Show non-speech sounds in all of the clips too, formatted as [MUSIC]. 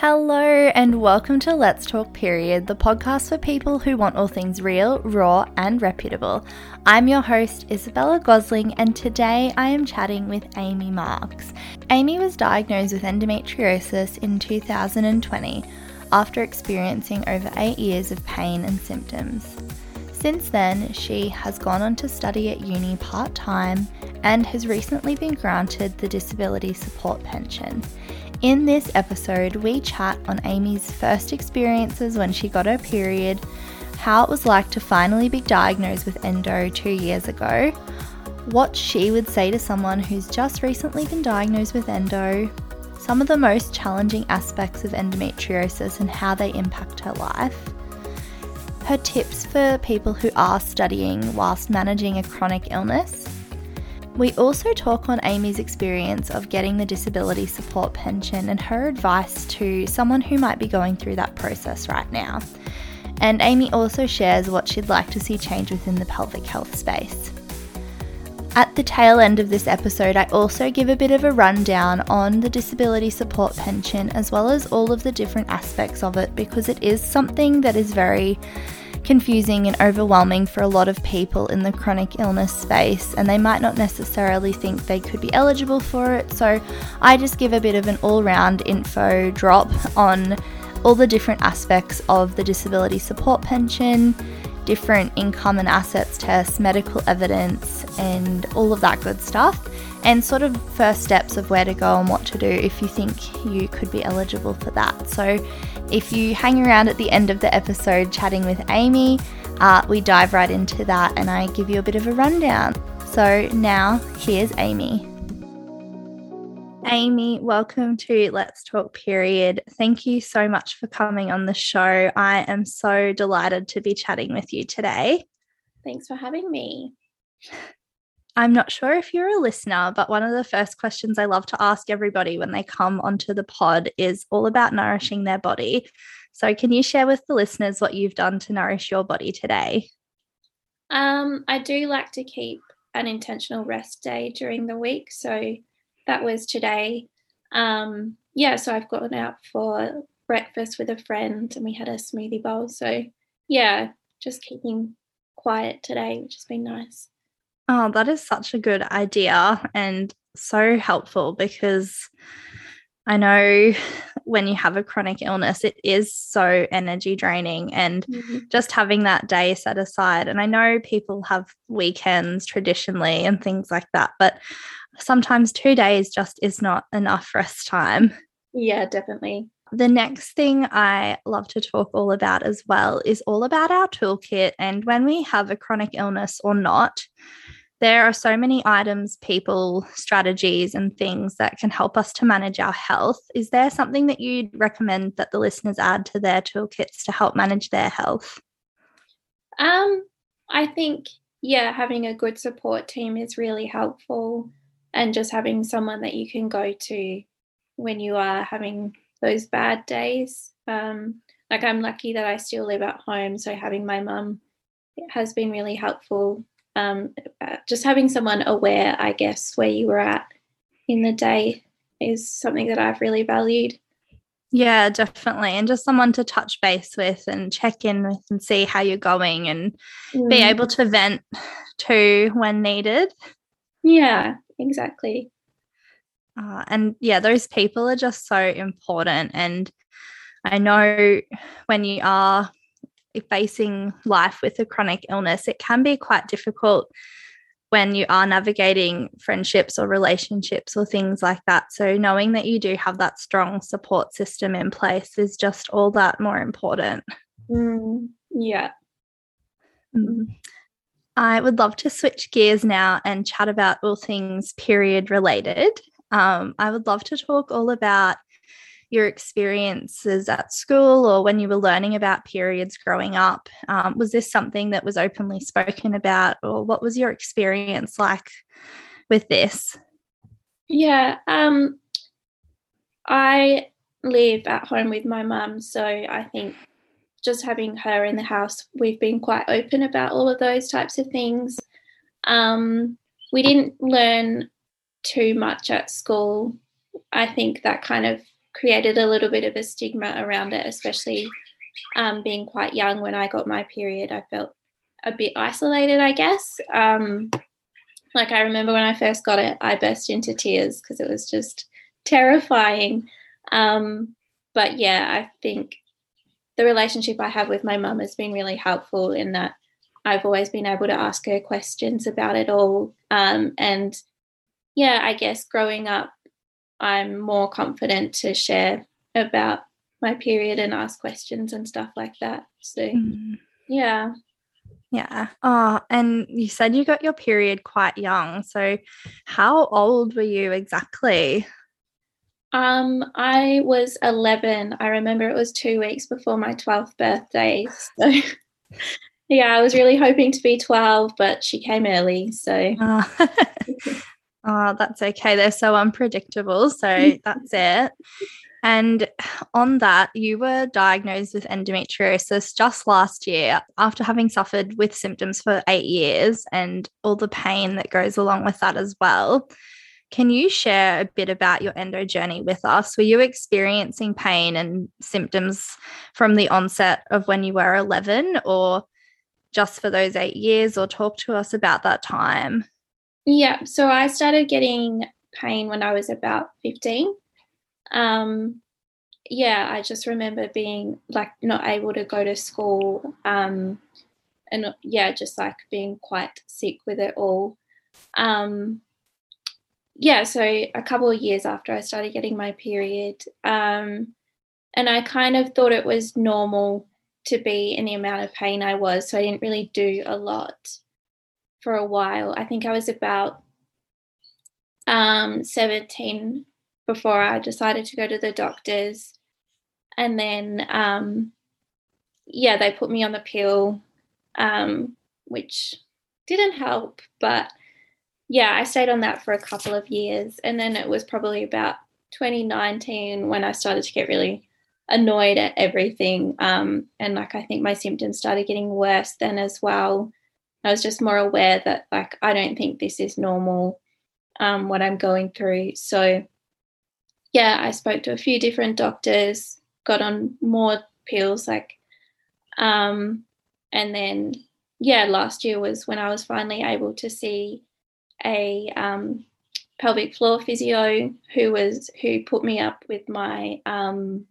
Hello, and welcome to Let's Talk Period, the podcast for people who want all things real, raw, and reputable. I'm your host, Isabella Gosling, and today I am chatting with Amy Marks. Amy was diagnosed with endometriosis in 2020 after experiencing over eight years of pain and symptoms. Since then, she has gone on to study at uni part time and has recently been granted the Disability Support Pension. In this episode, we chat on Amy's first experiences when she got her period, how it was like to finally be diagnosed with endo two years ago, what she would say to someone who's just recently been diagnosed with endo, some of the most challenging aspects of endometriosis and how they impact her life, her tips for people who are studying whilst managing a chronic illness we also talk on Amy's experience of getting the disability support pension and her advice to someone who might be going through that process right now. And Amy also shares what she'd like to see change within the pelvic health space. At the tail end of this episode, I also give a bit of a rundown on the disability support pension as well as all of the different aspects of it because it is something that is very confusing and overwhelming for a lot of people in the chronic illness space, and they might not necessarily think they could be eligible for it. So, I just give a bit of an all round info drop on all the different aspects of the disability support pension, different income and assets tests, medical evidence, and all of that good stuff, and sort of first steps of where to go and what to do if you think you could be eligible for that. So, if you hang around at the end of the episode chatting with Amy, uh, we dive right into that and I give you a bit of a rundown. So now here's Amy. Amy, welcome to Let's Talk Period. Thank you so much for coming on the show. I am so delighted to be chatting with you today. Thanks for having me. I'm not sure if you're a listener, but one of the first questions I love to ask everybody when they come onto the pod is all about nourishing their body. So, can you share with the listeners what you've done to nourish your body today? Um, I do like to keep an intentional rest day during the week. So, that was today. Um, yeah, so I've gone out for breakfast with a friend and we had a smoothie bowl. So, yeah, just keeping quiet today, which has been nice. Oh, that is such a good idea and so helpful because I know [LAUGHS] when you have a chronic illness, it is so energy draining and mm-hmm. just having that day set aside. And I know people have weekends traditionally and things like that, but sometimes two days just is not enough rest time. Yeah, definitely. The next thing I love to talk all about as well is all about our toolkit. And when we have a chronic illness or not, there are so many items, people, strategies, and things that can help us to manage our health. Is there something that you'd recommend that the listeners add to their toolkits to help manage their health? Um, I think, yeah, having a good support team is really helpful, and just having someone that you can go to when you are having those bad days. Um, like I'm lucky that I still live at home, so having my mum has been really helpful um, just having someone aware, I guess, where you were at in the day is something that I've really valued. Yeah, definitely. And just someone to touch base with and check in with and see how you're going and mm. be able to vent to when needed. Yeah, exactly. Uh, and yeah, those people are just so important. And I know when you are facing life with a chronic illness, it can be quite difficult when you are navigating friendships or relationships or things like that. So, knowing that you do have that strong support system in place is just all that more important. Mm, yeah. Mm. I would love to switch gears now and chat about all things period related. Um, I would love to talk all about your experiences at school or when you were learning about periods growing up. Um, was this something that was openly spoken about, or what was your experience like with this? Yeah, um, I live at home with my mum, so I think just having her in the house, we've been quite open about all of those types of things. Um, we didn't learn too much at school. I think that kind of created a little bit of a stigma around it, especially um, being quite young when I got my period. I felt a bit isolated, I guess. Um, like I remember when I first got it, I burst into tears because it was just terrifying. Um, but yeah, I think the relationship I have with my mum has been really helpful in that I've always been able to ask her questions about it all. Um, and yeah, I guess growing up, I'm more confident to share about my period and ask questions and stuff like that. So, mm. yeah. Yeah. Oh, and you said you got your period quite young. So, how old were you exactly? Um, I was 11. I remember it was two weeks before my 12th birthday. So, [LAUGHS] yeah, I was really hoping to be 12, but she came early. So, oh. [LAUGHS] oh, that's okay. They're so unpredictable. So, [LAUGHS] that's it. And on that, you were diagnosed with endometriosis just last year after having suffered with symptoms for eight years and all the pain that goes along with that as well. Can you share a bit about your endo journey with us? Were you experiencing pain and symptoms from the onset of when you were 11 or just for those eight years, or talk to us about that time? Yeah, so I started getting pain when I was about 15 um, yeah, I just remember being like not able to go to school. Um, and yeah, just like being quite sick with it all. Um, yeah, so a couple of years after I started getting my period, um, and I kind of thought it was normal to be in the amount of pain I was, so I didn't really do a lot for a while. I think I was about um, 17 before I decided to go to the doctors. And then, um, yeah, they put me on the pill, um, which didn't help. But yeah, I stayed on that for a couple of years. And then it was probably about 2019 when I started to get really annoyed at everything. Um, and like, I think my symptoms started getting worse then as well. I was just more aware that, like, I don't think this is normal, um, what I'm going through. So, yeah, I spoke to a few different doctors, got on more pills, like, um, and then yeah, last year was when I was finally able to see a um, pelvic floor physio who was who put me up with my um,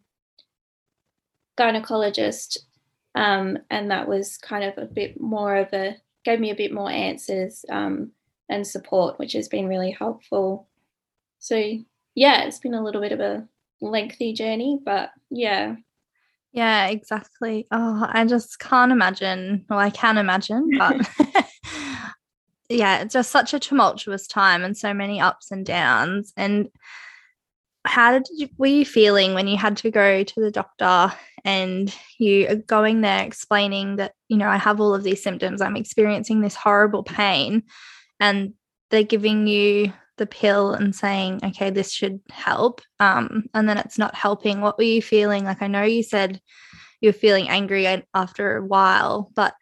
gynecologist, um, and that was kind of a bit more of a gave me a bit more answers um, and support, which has been really helpful. So yeah, it's been a little bit of a lengthy journey, but yeah. Yeah, exactly. Oh, I just can't imagine. Well, I can imagine, but [LAUGHS] [LAUGHS] yeah, it's just such a tumultuous time and so many ups and downs. And how did you, were you feeling when you had to go to the doctor and you are going there explaining that, you know, I have all of these symptoms, I'm experiencing this horrible pain, and they're giving you the pill and saying, okay, this should help. Um, and then it's not helping. What were you feeling? Like, I know you said you're feeling angry after a while, but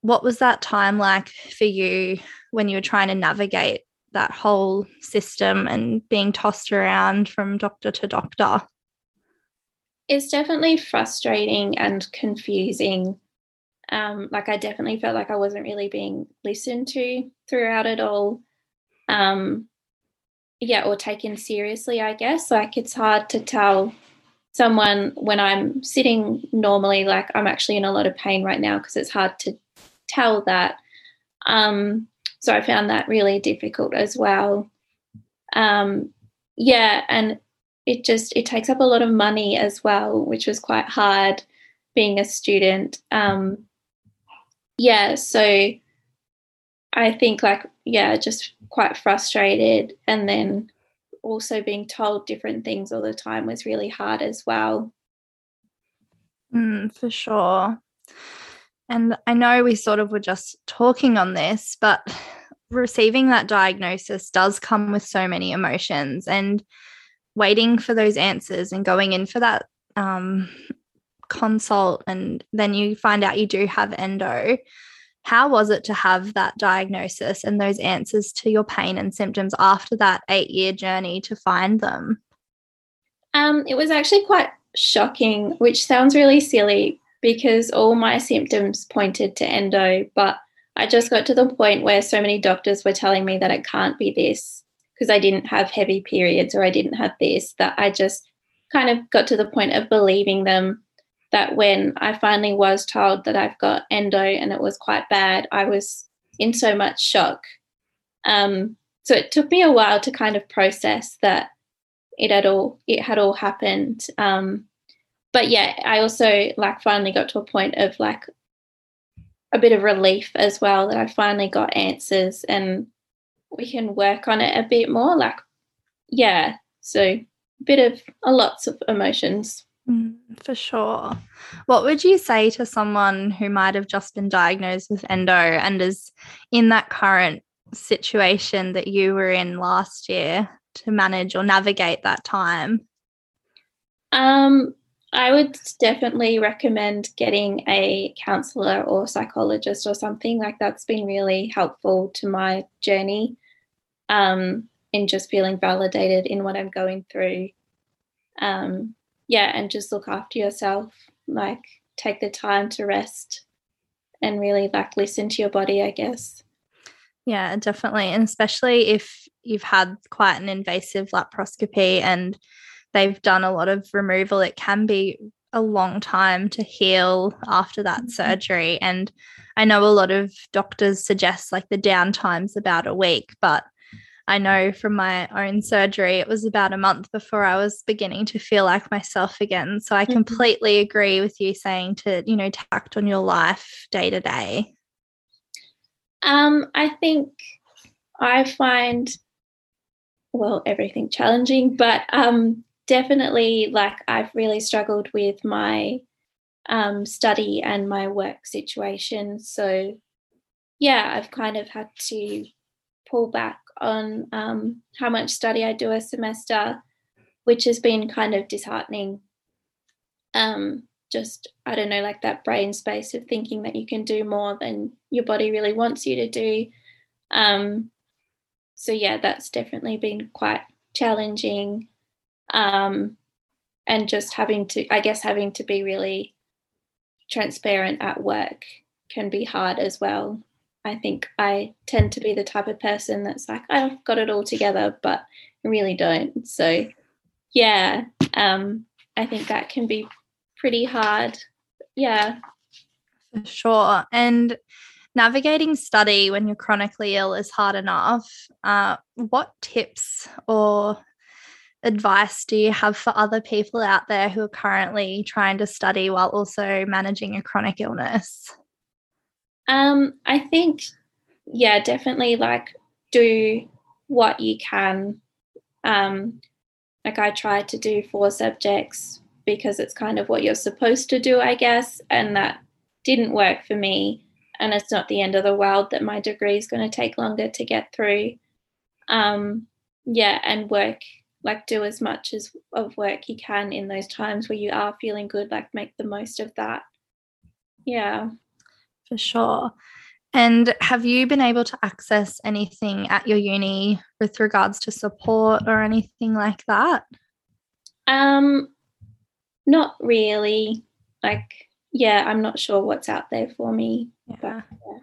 what was that time like for you when you were trying to navigate that whole system and being tossed around from doctor to doctor? It's definitely frustrating and confusing. Um, like I definitely felt like I wasn't really being listened to throughout it all um, yeah, or taken seriously, I guess. Like it's hard to tell someone when I'm sitting normally, like I'm actually in a lot of pain right now because it's hard to tell that. Um, so I found that really difficult as well. Um, yeah, and it just it takes up a lot of money as well, which was quite hard being a student. Um, yeah, so I think like yeah, just quite frustrated and then also being told different things all the time was really hard as well. Mm, for sure. And I know we sort of were just talking on this, but receiving that diagnosis does come with so many emotions and waiting for those answers and going in for that um, consult and then you find out you do have endo how was it to have that diagnosis and those answers to your pain and symptoms after that eight year journey to find them? Um, it was actually quite shocking, which sounds really silly because all my symptoms pointed to endo, but I just got to the point where so many doctors were telling me that it can't be this because I didn't have heavy periods or I didn't have this that I just kind of got to the point of believing them that when I finally was told that I've got endo and it was quite bad, I was in so much shock. Um, so it took me a while to kind of process that it had all it had all happened. Um, but yeah, I also like finally got to a point of like a bit of relief as well that I finally got answers and we can work on it a bit more. Like, yeah, so a bit of a lots of emotions. Mm, for sure. What would you say to someone who might have just been diagnosed with endo and is in that current situation that you were in last year to manage or navigate that time? Um, I would definitely recommend getting a counselor or psychologist or something like that's been really helpful to my journey um, in just feeling validated in what I'm going through. Um, yeah, and just look after yourself, like take the time to rest and really like listen to your body, I guess. Yeah, definitely. And especially if you've had quite an invasive laparoscopy and they've done a lot of removal, it can be a long time to heal after that mm-hmm. surgery. And I know a lot of doctors suggest like the downtime's about a week, but I know from my own surgery, it was about a month before I was beginning to feel like myself again. So I mm-hmm. completely agree with you saying to, you know, tact on your life day to day. Um, I think I find well everything challenging, but um definitely like I've really struggled with my um, study and my work situation. So, yeah, I've kind of had to pull back on um, how much study I do a semester, which has been kind of disheartening. Um, just, I don't know, like that brain space of thinking that you can do more than your body really wants you to do. Um, so, yeah, that's definitely been quite challenging um, and just having to i guess having to be really transparent at work can be hard as well. I think i tend to be the type of person that's like i've got it all together but I really don't. So yeah um, i think that can be pretty hard. Yeah. For sure. And navigating study when you're chronically ill is hard enough. Uh, what tips or advice do you have for other people out there who are currently trying to study while also managing a chronic illness? Um, I think, yeah, definitely like do what you can. Um, like I tried to do four subjects because it's kind of what you're supposed to do, I guess, and that didn't work for me. And it's not the end of the world that my degree is going to take longer to get through. Um, yeah, and work like do as much as of work you can in those times where you are feeling good like make the most of that. Yeah. For sure. And have you been able to access anything at your uni with regards to support or anything like that? Um not really. Like yeah i'm not sure what's out there for me yeah. But, yeah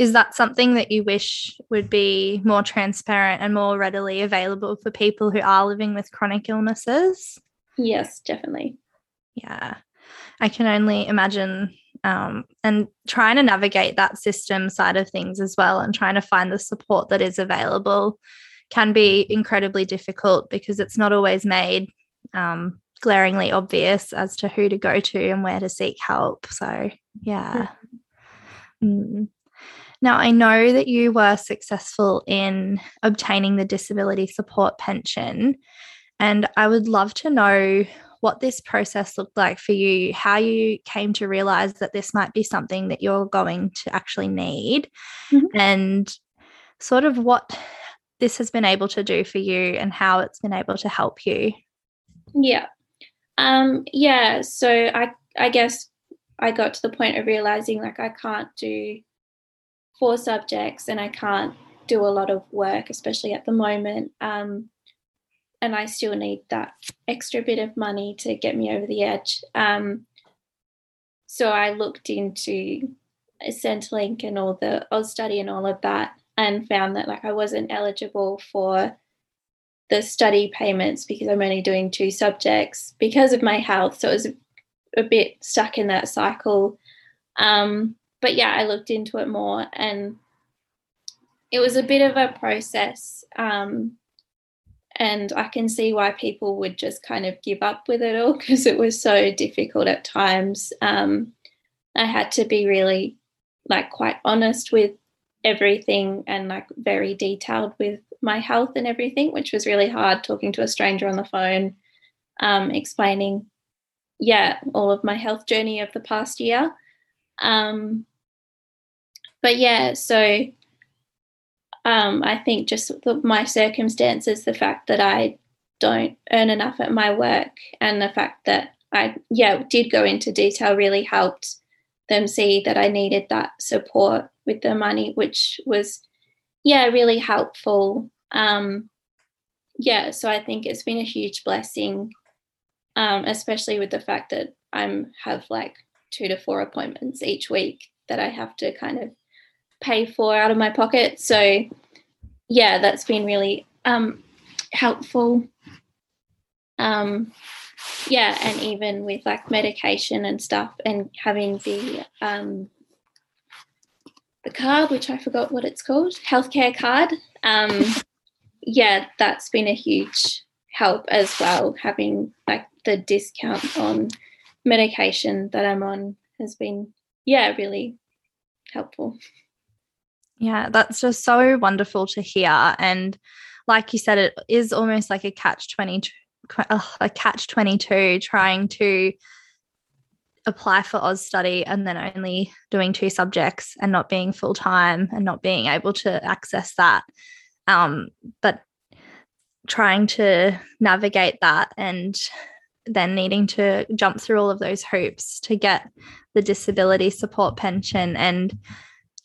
is that something that you wish would be more transparent and more readily available for people who are living with chronic illnesses? Yes, definitely. Yeah. I can only imagine um, and trying to navigate that system side of things as well and trying to find the support that is available can be incredibly difficult because it's not always made um, glaringly obvious as to who to go to and where to seek help. So, yeah. Mm. Now, I know that you were successful in obtaining the disability support pension, and I would love to know what this process looked like for you, how you came to realize that this might be something that you're going to actually need, mm-hmm. and sort of what this has been able to do for you and how it's been able to help you. Yeah. Um, yeah. So I I guess I got to the point of realizing like I can't do four subjects and I can't do a lot of work, especially at the moment. Um, and I still need that extra bit of money to get me over the edge. Um, so I looked into Centrelink and all the study and all of that, and found that like I wasn't eligible for the study payments because I'm only doing two subjects because of my health. So it was a, a bit stuck in that cycle. Um, but yeah, I looked into it more and it was a bit of a process. Um, and I can see why people would just kind of give up with it all because it was so difficult at times. Um, I had to be really like quite honest with everything and like very detailed with my health and everything, which was really hard talking to a stranger on the phone, um, explaining, yeah, all of my health journey of the past year. Um, but yeah, so um, I think just the, my circumstances, the fact that I don't earn enough at my work, and the fact that I, yeah, did go into detail really helped them see that I needed that support with the money, which was, yeah, really helpful. Um, yeah, so I think it's been a huge blessing, um, especially with the fact that I'm have like two to four appointments each week that I have to kind of pay for out of my pocket. So yeah, that's been really um, helpful. Um, yeah, and even with like medication and stuff, and having the um, the card, which I forgot what it's called, healthcare card. Um, [LAUGHS] yeah, that's been a huge help as well. Having like the discount on medication that I'm on has been, yeah, really helpful. Yeah, that's just so wonderful to hear. And like you said, it is almost like a catch 22, a catch 22 trying to apply for Austudy and then only doing two subjects and not being full time and not being able to access that. Um, but trying to navigate that and then needing to jump through all of those hoops to get the disability support pension and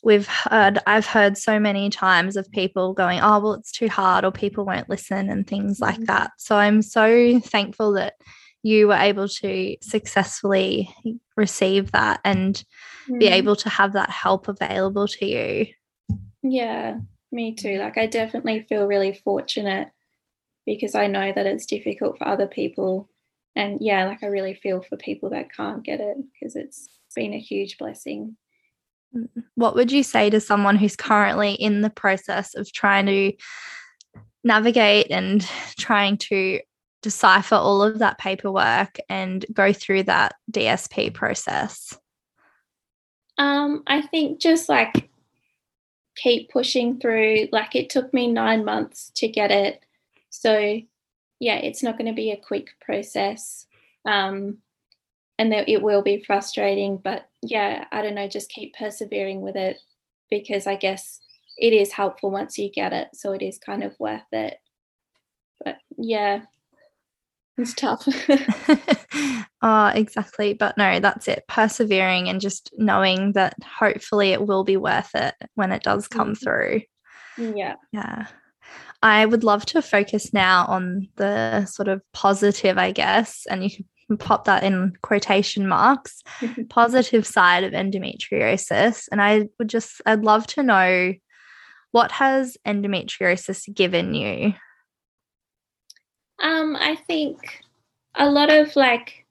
we've heard i've heard so many times of people going oh well it's too hard or people won't listen and things like mm-hmm. that so i'm so thankful that you were able to successfully receive that and mm. be able to have that help available to you yeah me too like i definitely feel really fortunate because i know that it's difficult for other people and yeah like i really feel for people that can't get it because it's been a huge blessing what would you say to someone who's currently in the process of trying to navigate and trying to decipher all of that paperwork and go through that DSP process? Um, I think just like keep pushing through. Like it took me nine months to get it. So, yeah, it's not going to be a quick process. Um, and that it will be frustrating but yeah i don't know just keep persevering with it because i guess it is helpful once you get it so it is kind of worth it but yeah it's tough [LAUGHS] [LAUGHS] oh exactly but no that's it persevering and just knowing that hopefully it will be worth it when it does come mm-hmm. through yeah yeah I would love to focus now on the sort of positive, I guess, and you can pop that in quotation marks, [LAUGHS] positive side of endometriosis. And I would just, I'd love to know what has endometriosis given you? Um, I think a lot of like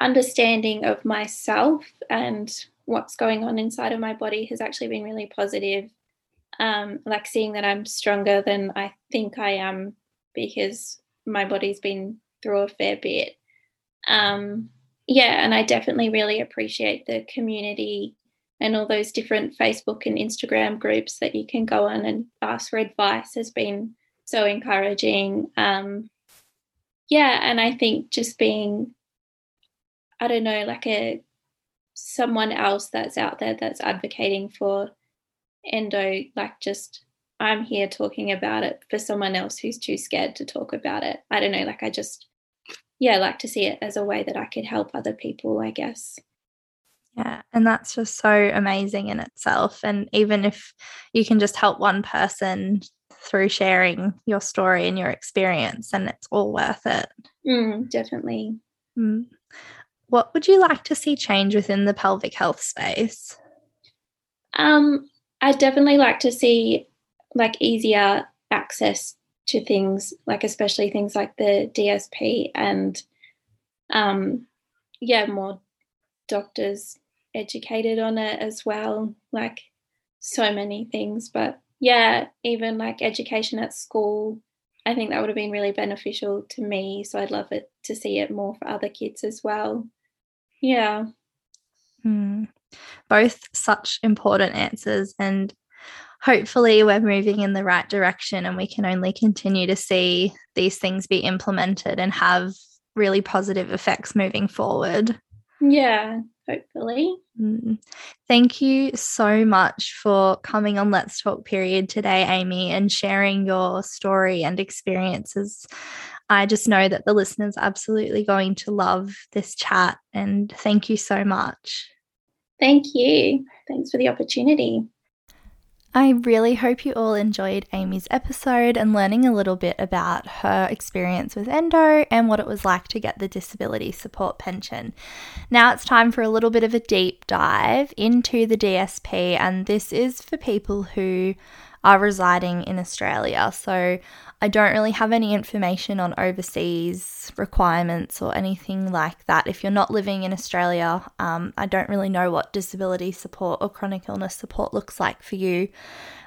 understanding of myself and what's going on inside of my body has actually been really positive. Um, like seeing that I'm stronger than I think I am because my body's been through a fair bit um, yeah, and I definitely really appreciate the community and all those different Facebook and Instagram groups that you can go on and ask for advice has been so encouraging. Um, yeah, and I think just being, I don't know, like a someone else that's out there that's advocating for endo, like just I'm here talking about it for someone else who's too scared to talk about it. I don't know, like I just yeah, like to see it as a way that I could help other people, I guess. Yeah, and that's just so amazing in itself. And even if you can just help one person through sharing your story and your experience, and it's all worth it. Mm, definitely. Mm. What would you like to see change within the pelvic health space? Um, I definitely like to see like easier access to things, like especially things like the DSP and um, yeah, more doctors educated on it as well. Like so many things, but yeah, even like education at school, I think that would have been really beneficial to me. So I'd love it to see it more for other kids as well. Yeah. Mm. Both such important answers. And hopefully, we're moving in the right direction and we can only continue to see these things be implemented and have really positive effects moving forward. Yeah, hopefully. Mm. Thank you so much for coming on Let's Talk Period today, Amy, and sharing your story and experiences. I just know that the listeners are absolutely going to love this chat. And thank you so much. Thank you. Thanks for the opportunity. I really hope you all enjoyed Amy's episode and learning a little bit about her experience with endo and what it was like to get the disability support pension. Now it's time for a little bit of a deep dive into the DSP, and this is for people who are residing in Australia. So I don't really have any information on overseas requirements or anything like that. If you're not living in Australia, um, I don't really know what disability support or chronic illness support looks like for you,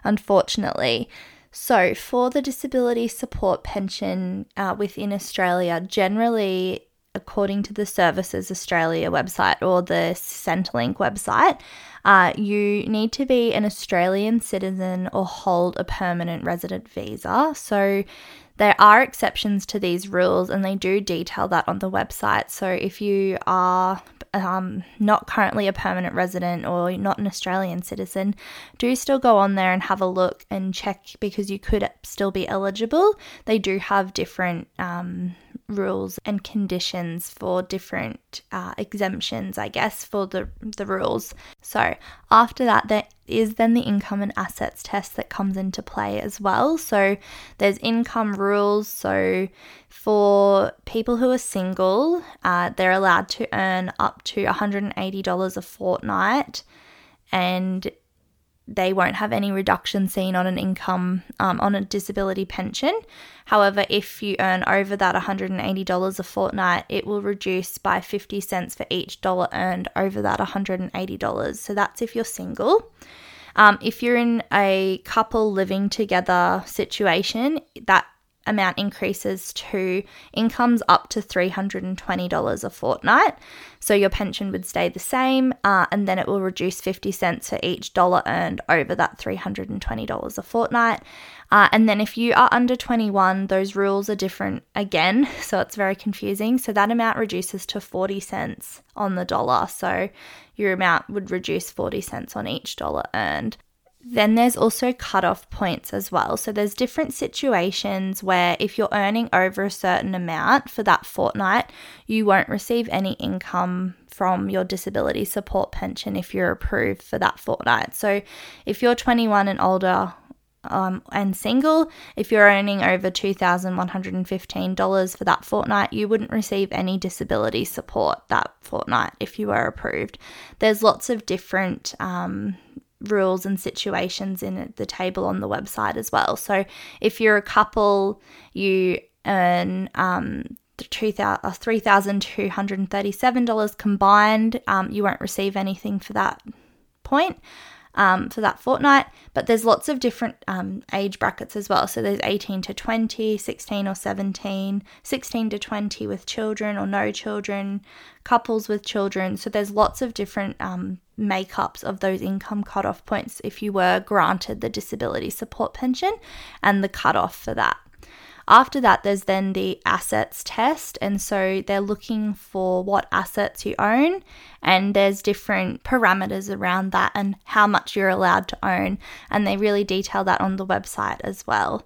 unfortunately. So, for the disability support pension uh, within Australia, generally according to the Services Australia website or the Centrelink website, uh, you need to be an Australian citizen or hold a permanent resident visa. So there are exceptions to these rules, and they do detail that on the website. So if you are um, not currently a permanent resident or not an Australian citizen, do still go on there and have a look and check because you could still be eligible. They do have different um, rules and conditions for different uh, exemptions, I guess, for the, the rules. So after that, there is then the income and assets test that comes into play as well. So there's income rules. So for people who are single, uh, they're allowed to earn up to $180 a fortnight. And they won't have any reduction seen on an income um, on a disability pension. However, if you earn over that $180 a fortnight, it will reduce by 50 cents for each dollar earned over that $180. So that's if you're single. Um, if you're in a couple living together situation, that amount increases to incomes up to $320 a fortnight. So your pension would stay the same, uh, and then it will reduce 50 cents for each dollar earned over that $320 a fortnight. Uh, and then if you are under 21, those rules are different again, [LAUGHS] so it's very confusing. So that amount reduces to 40 cents on the dollar. So your amount would reduce 40 cents on each dollar earned. Then there's also cutoff points as well. So there's different situations where if you're earning over a certain amount for that fortnight, you won't receive any income from your disability support pension if you're approved for that fortnight. So if you're 21 and older, um, and single, if you're earning over $2,115 for that fortnight, you wouldn't receive any disability support that fortnight if you were approved. There's lots of different um, rules and situations in the table on the website as well. So if you're a couple, you earn um, $3,237 uh, combined. Um, you won't receive anything for that point um, for that fortnight. But there's lots of different um, age brackets as well. So there's 18 to 20, 16 or 17, 16 to 20 with children or no children, couples with children. So there's lots of different um, makeups of those income cutoff points if you were granted the disability support pension and the cutoff for that. After that, there's then the assets test. And so they're looking for what assets you own, and there's different parameters around that and how much you're allowed to own. And they really detail that on the website as well.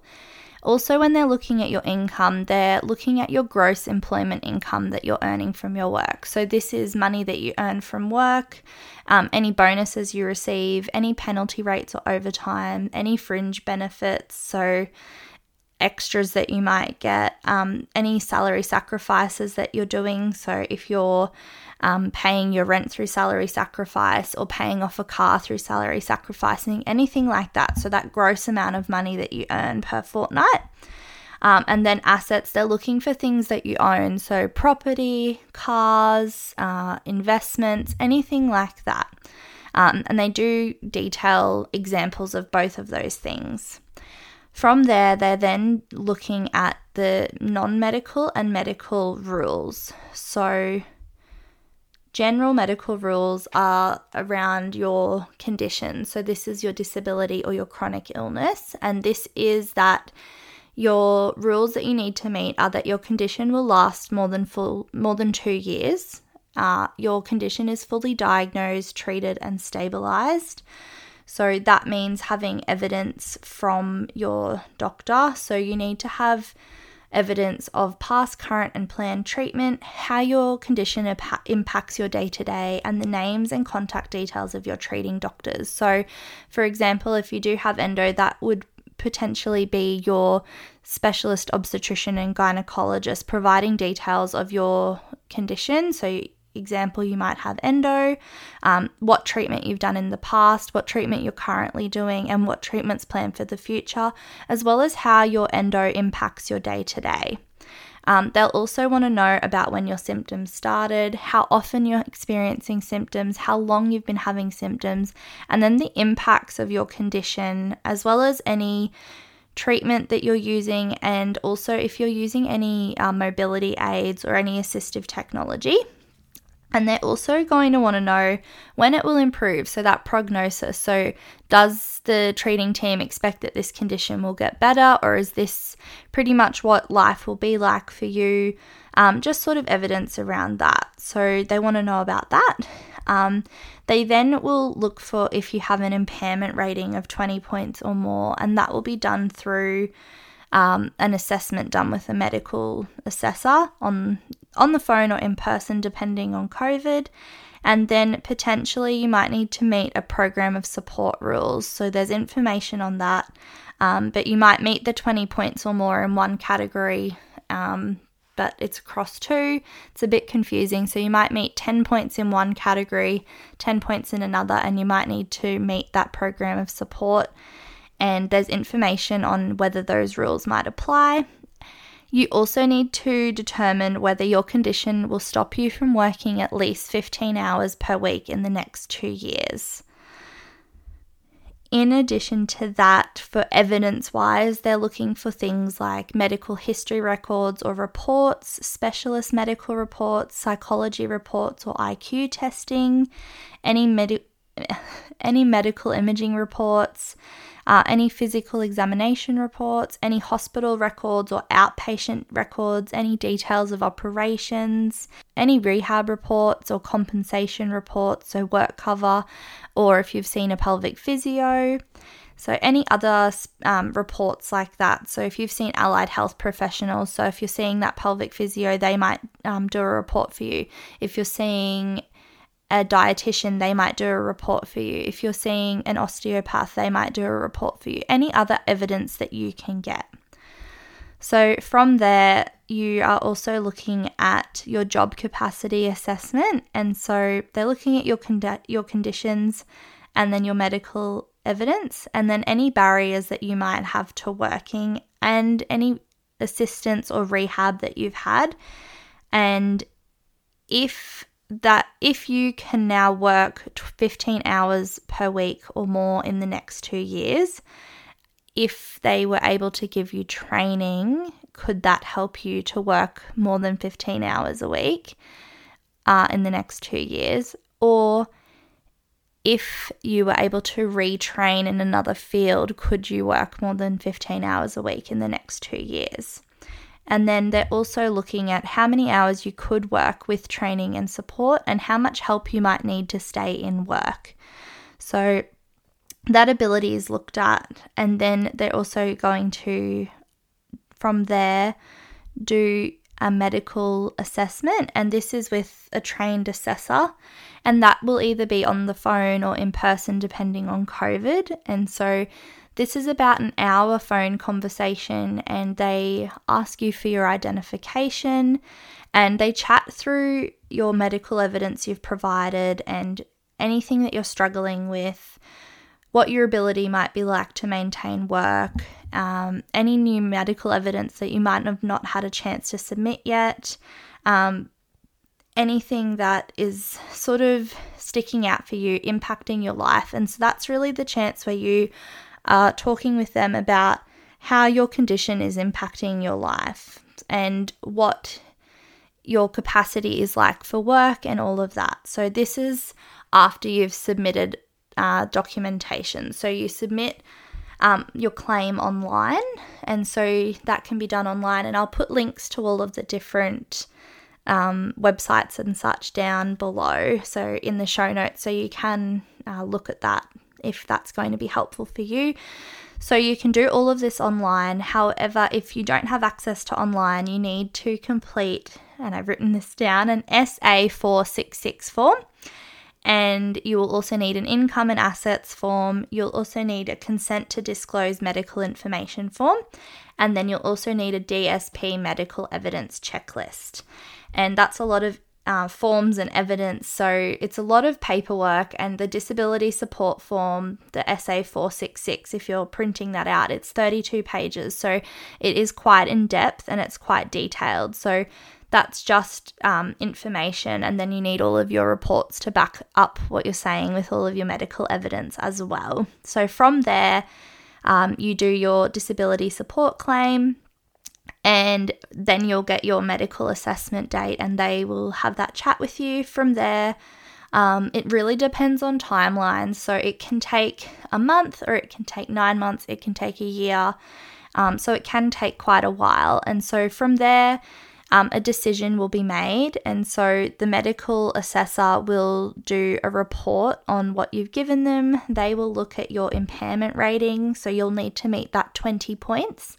Also, when they're looking at your income, they're looking at your gross employment income that you're earning from your work. So, this is money that you earn from work, um, any bonuses you receive, any penalty rates or overtime, any fringe benefits. So, extras that you might get, um, any salary sacrifices that you're doing. So, if you're um, paying your rent through salary sacrifice or paying off a car through salary sacrificing, anything like that. So, that gross amount of money that you earn per fortnight. Um, and then assets, they're looking for things that you own. So, property, cars, uh, investments, anything like that. Um, and they do detail examples of both of those things. From there, they're then looking at the non medical and medical rules. So, general medical rules are around your condition. So, this is your disability or your chronic illness, and this is that your rules that you need to meet are that your condition will last more than full more than two years. Uh, your condition is fully diagnosed, treated, and stabilized. So that means having evidence from your doctor. So you need to have evidence of past, current, and planned treatment, how your condition impacts your day to day, and the names and contact details of your treating doctors. So, for example, if you do have endo, that would potentially be your specialist obstetrician and gynecologist providing details of your condition. So, example, you might have endo, um, what treatment you've done in the past, what treatment you're currently doing, and what treatments planned for the future, as well as how your endo impacts your day to day. Um, they'll also want to know about when your symptoms started, how often you're experiencing symptoms, how long you've been having symptoms, and then the impacts of your condition, as well as any treatment that you're using, and also if you're using any uh, mobility aids or any assistive technology. And they're also going to want to know when it will improve, so that prognosis. So, does the treating team expect that this condition will get better, or is this pretty much what life will be like for you? Um, just sort of evidence around that. So, they want to know about that. Um, they then will look for if you have an impairment rating of 20 points or more, and that will be done through um, an assessment done with a medical assessor on on the phone or in person, depending on COVID. And then potentially you might need to meet a program of support rules. So there's information on that, um, but you might meet the 20 points or more in one category. Um, but it's across two. It's a bit confusing. So you might meet 10 points in one category, 10 points in another, and you might need to meet that program of support and there's information on whether those rules might apply. You also need to determine whether your condition will stop you from working at least 15 hours per week in the next two years. In addition to that, for evidence wise, they're looking for things like medical history records or reports, specialist medical reports, psychology reports, or IQ testing, any, med- [SIGHS] any medical imaging reports, uh, any physical examination reports, any hospital records or outpatient records, any details of operations, any rehab reports or compensation reports, so work cover, or if you've seen a pelvic physio. So, any other um, reports like that. So, if you've seen allied health professionals, so if you're seeing that pelvic physio, they might um, do a report for you. If you're seeing a dietitian, they might do a report for you. If you're seeing an osteopath, they might do a report for you. Any other evidence that you can get. So, from there, you are also looking at your job capacity assessment. And so, they're looking at your, your conditions and then your medical evidence, and then any barriers that you might have to working, and any assistance or rehab that you've had. And if that if you can now work 15 hours per week or more in the next two years, if they were able to give you training, could that help you to work more than 15 hours a week uh, in the next two years? Or if you were able to retrain in another field, could you work more than 15 hours a week in the next two years? And then they're also looking at how many hours you could work with training and support and how much help you might need to stay in work. So that ability is looked at. And then they're also going to from there, do a medical assessment, and this is with a trained assessor, and that will either be on the phone or in person depending on COVID. And so, this is about an hour phone conversation, and they ask you for your identification and they chat through your medical evidence you've provided and anything that you're struggling with, what your ability might be like to maintain work, um, any new medical evidence that you might have not had a chance to submit yet, um, anything that is sort of sticking out for you, impacting your life. And so that's really the chance where you are talking with them about how your condition is impacting your life and what your capacity is like for work and all of that. So, this is after you've submitted uh, documentation. So, you submit um, your claim online, and so that can be done online. And I'll put links to all of the different um, websites and such down below. So, in the show notes, so you can uh, look at that if that's going to be helpful for you. So you can do all of this online. However, if you don't have access to online, you need to complete, and I've written this down, an SA466 form. And you will also need an income and assets form. You'll also need a consent to disclose medical information form. And then you'll also need a DSP medical evidence checklist. And that's a lot of uh, forms and evidence. So it's a lot of paperwork, and the disability support form, the SA 466, if you're printing that out, it's 32 pages. So it is quite in depth and it's quite detailed. So that's just um, information, and then you need all of your reports to back up what you're saying with all of your medical evidence as well. So from there, um, you do your disability support claim and then you'll get your medical assessment date and they will have that chat with you from there. Um, it really depends on timelines, so it can take a month or it can take nine months, it can take a year. Um, so it can take quite a while. And so from there, um, a decision will be made. And so the medical assessor will do a report on what you've given them. They will look at your impairment rating. So you'll need to meet that 20 points.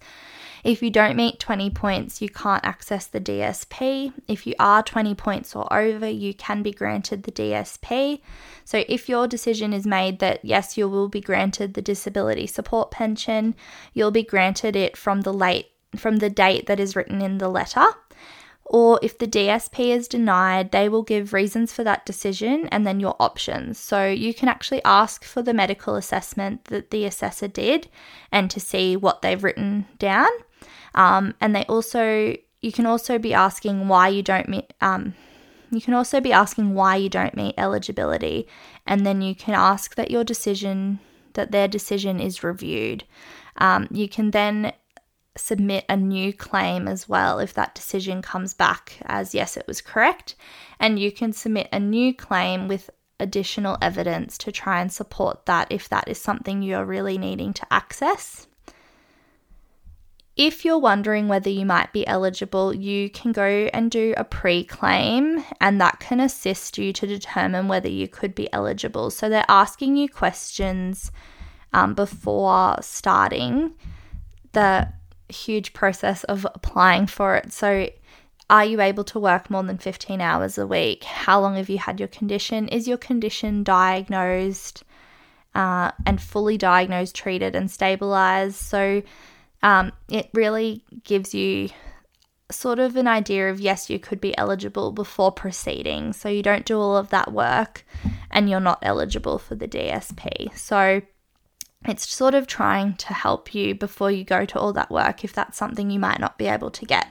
If you don't meet 20 points, you can't access the DSP. If you are 20 points or over, you can be granted the DSP. So if your decision is made that yes, you will be granted the disability support pension, you'll be granted it from the late from the date that is written in the letter. Or if the DSP is denied, they will give reasons for that decision and then your options. So you can actually ask for the medical assessment that the assessor did and to see what they've written down. Um, and they also, you can also be asking why you don't meet, um, you can also be asking why you don't meet eligibility. And then you can ask that your decision, that their decision is reviewed. Um, you can then submit a new claim as well if that decision comes back as yes, it was correct. And you can submit a new claim with additional evidence to try and support that if that is something you're really needing to access. If you're wondering whether you might be eligible, you can go and do a pre claim, and that can assist you to determine whether you could be eligible. So they're asking you questions um, before starting the huge process of applying for it. So, are you able to work more than 15 hours a week? How long have you had your condition? Is your condition diagnosed uh, and fully diagnosed, treated, and stabilized? So, um, it really gives you sort of an idea of yes, you could be eligible before proceeding. So you don't do all of that work and you're not eligible for the DSP. So it's sort of trying to help you before you go to all that work if that's something you might not be able to get.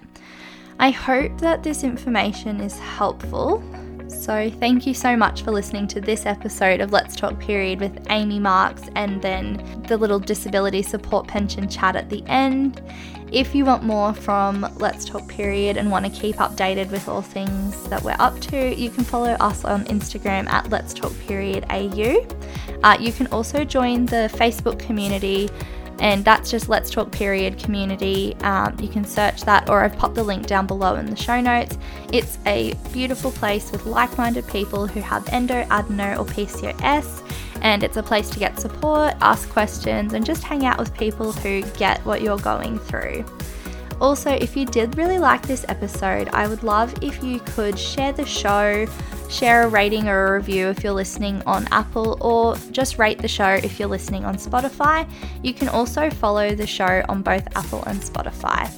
I hope that this information is helpful. So, thank you so much for listening to this episode of Let's Talk Period with Amy Marks and then the little disability support pension chat at the end. If you want more from Let's Talk Period and want to keep updated with all things that we're up to, you can follow us on Instagram at Let's Talk Period AU. Uh, you can also join the Facebook community and that's just Let's Talk Period community. Um, you can search that, or I've popped the link down below in the show notes. It's a beautiful place with like minded people who have endo, adeno, or PCOS, and it's a place to get support, ask questions, and just hang out with people who get what you're going through. Also, if you did really like this episode, I would love if you could share the show, share a rating or a review if you're listening on Apple, or just rate the show if you're listening on Spotify. You can also follow the show on both Apple and Spotify.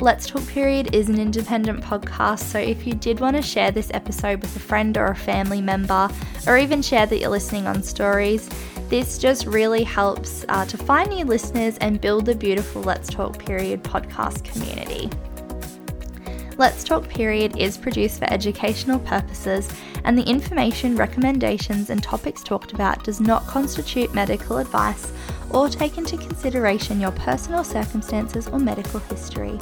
Let's Talk Period is an independent podcast, so if you did want to share this episode with a friend or a family member, or even share that you're listening on stories, this just really helps uh, to find new listeners and build the beautiful Let's Talk Period podcast community. Let's Talk Period is produced for educational purposes, and the information, recommendations, and topics talked about does not constitute medical advice or take into consideration your personal circumstances or medical history.